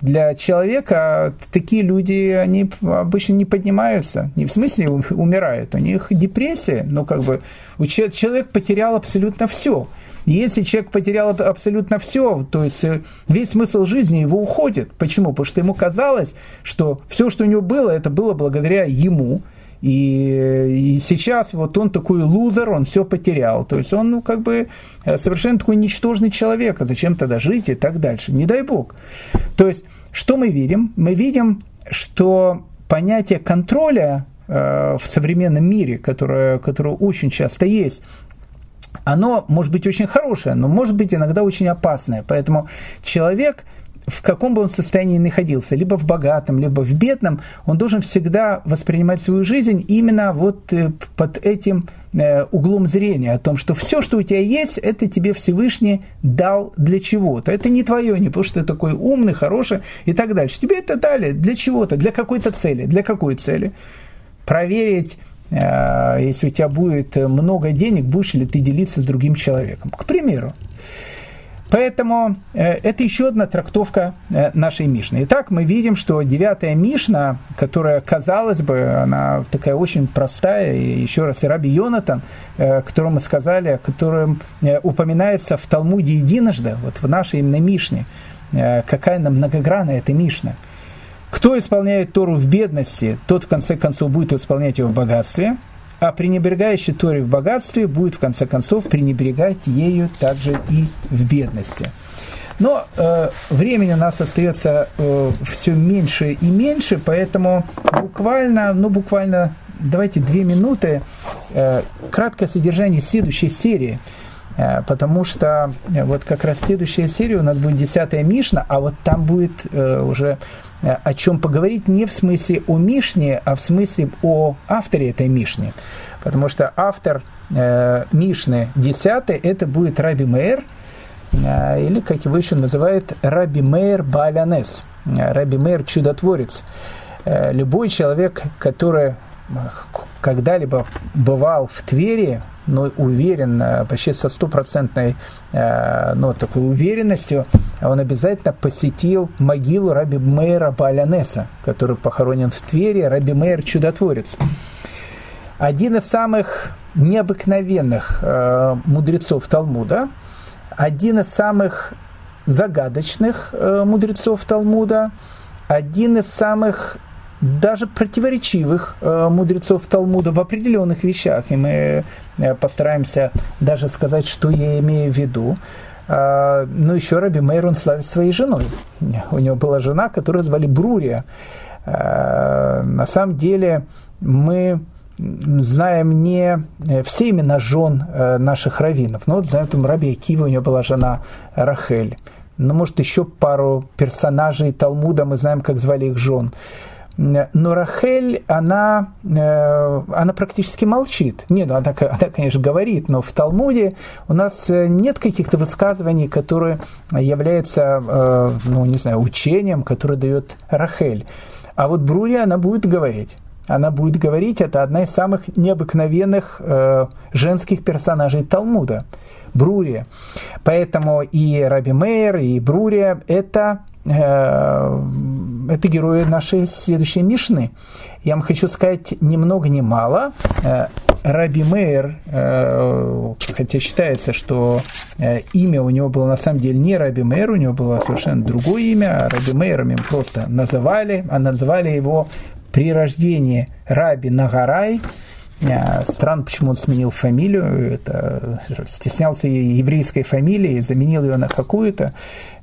Speaker 1: Для человека такие люди, они обычно не поднимаются, не в смысле умирают, у них депрессия, но как бы человек потерял абсолютно все. Если человек потерял абсолютно все, то есть э, весь смысл жизни его уходит. Почему? Потому что ему казалось, что все, что у него было, это было благодаря ему. И, и сейчас вот он такой лузер, он все потерял. То есть он ну, как бы э, совершенно такой ничтожный человек. А зачем тогда жить и так дальше? Не дай бог. То есть что мы видим? Мы видим, что понятие контроля э, в современном мире, которое, которое очень часто есть, оно может быть очень хорошее, но может быть иногда очень опасное. Поэтому человек, в каком бы он состоянии находился, либо в богатом, либо в бедном, он должен всегда воспринимать свою жизнь именно вот э, под этим э, углом зрения, о том, что все, что у тебя есть, это тебе Всевышний дал для чего-то. Это не твое, не потому что ты такой умный, хороший и так дальше. Тебе это дали для чего-то, для какой-то цели. Для какой цели? Проверить если у тебя будет много денег, будешь ли ты делиться с другим человеком, к примеру. Поэтому э, это еще одна трактовка э, нашей Мишны. Итак, мы видим, что девятая Мишна, которая, казалось бы, она такая очень простая, и еще раз, и Раби Йонатан, которому сказали, которым упоминается в Талмуде единожды, вот в нашей именно Мишне, какая она многогранная эта Мишна – кто исполняет Тору в бедности, тот в конце концов будет исполнять ее в богатстве, а пренебрегающий Торе в богатстве будет в конце концов пренебрегать ею также и в бедности. Но э, времени у нас остается э, все меньше и меньше, поэтому буквально, ну буквально, давайте две минуты, э, краткое содержание следующей серии – Э, потому что э, вот как раз следующая серия у нас будет десятая Мишна, а вот там будет э, уже о чем поговорить не в смысле о Мишне, а в смысле о авторе этой Мишни. Потому что автор Мишны 10 это будет Раби Мейер, или, как его еще называют, Раби Мейер Баалянес, Раби Мейер Чудотворец. Любой человек, который когда-либо бывал в Твери, но уверен, почти со стопроцентной э, ну, такой уверенностью, он обязательно посетил могилу Раби Мейра Балянеса, который похоронен в Твери, Раби Мейр Чудотворец. Один из самых необыкновенных э, мудрецов Талмуда, один из самых загадочных э, мудрецов Талмуда, один из самых даже противоречивых э, мудрецов Талмуда в определенных вещах, и мы э, постараемся даже сказать, что я имею в виду. Э, но еще Раби Мейр он славит своей женой. У него была жена, которую звали Брурия. Э, на самом деле мы знаем не все имена жен э, наших раввинов, но вот знаем, там Раби Акива, у него была жена Рахель. Ну, может, еще пару персонажей Талмуда мы знаем, как звали их жен. Но Рахель, она, э, она практически молчит. Нет, она, *laughs* она, конечно, говорит, но в Талмуде у нас э, нет каких-то высказываний, которые являются, э, ну, не знаю, учением, которое дает Рахель. А вот Брури, она будет говорить. Она будет говорить, это одна из самых необыкновенных женских персонажей Талмуда. Брурия. Поэтому и Раби Мейер, и Брурия – это это герои нашей следующей Мишны. Я вам хочу сказать ни много ни мало. Э, Раби Мейер, э, хотя считается, что имя у него было на самом деле не Раби Мейер, у него было совершенно другое имя, а Раби Мейером им просто называли, а называли его при рождении Раби Нагарай, Странно, почему он сменил фамилию, это, стеснялся еврейской фамилии, заменил ее на какую-то.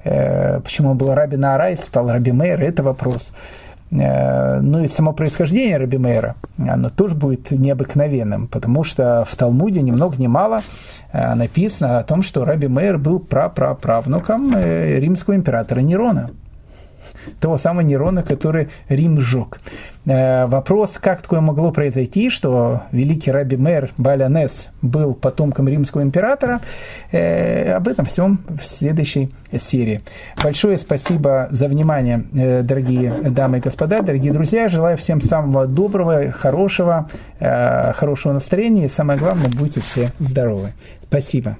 Speaker 1: Э, почему он был Раби Наарай, стал Раби Мейер, это вопрос. Э, ну и само происхождение Раби Мейера, оно тоже будет необыкновенным, потому что в Талмуде ни много ни мало написано о том, что Раби Мейер был прапраправнуком римского императора Нерона того самого Нерона, который Рим сжег. Э, вопрос, как такое могло произойти, что великий раби Мэр Балянес был потомком римского императора, э, об этом всем в следующей серии. Большое спасибо за внимание, э, дорогие дамы и господа, дорогие друзья. Желаю всем самого доброго, хорошего, хорошего настроения и самое главное, будьте все здоровы. Спасибо.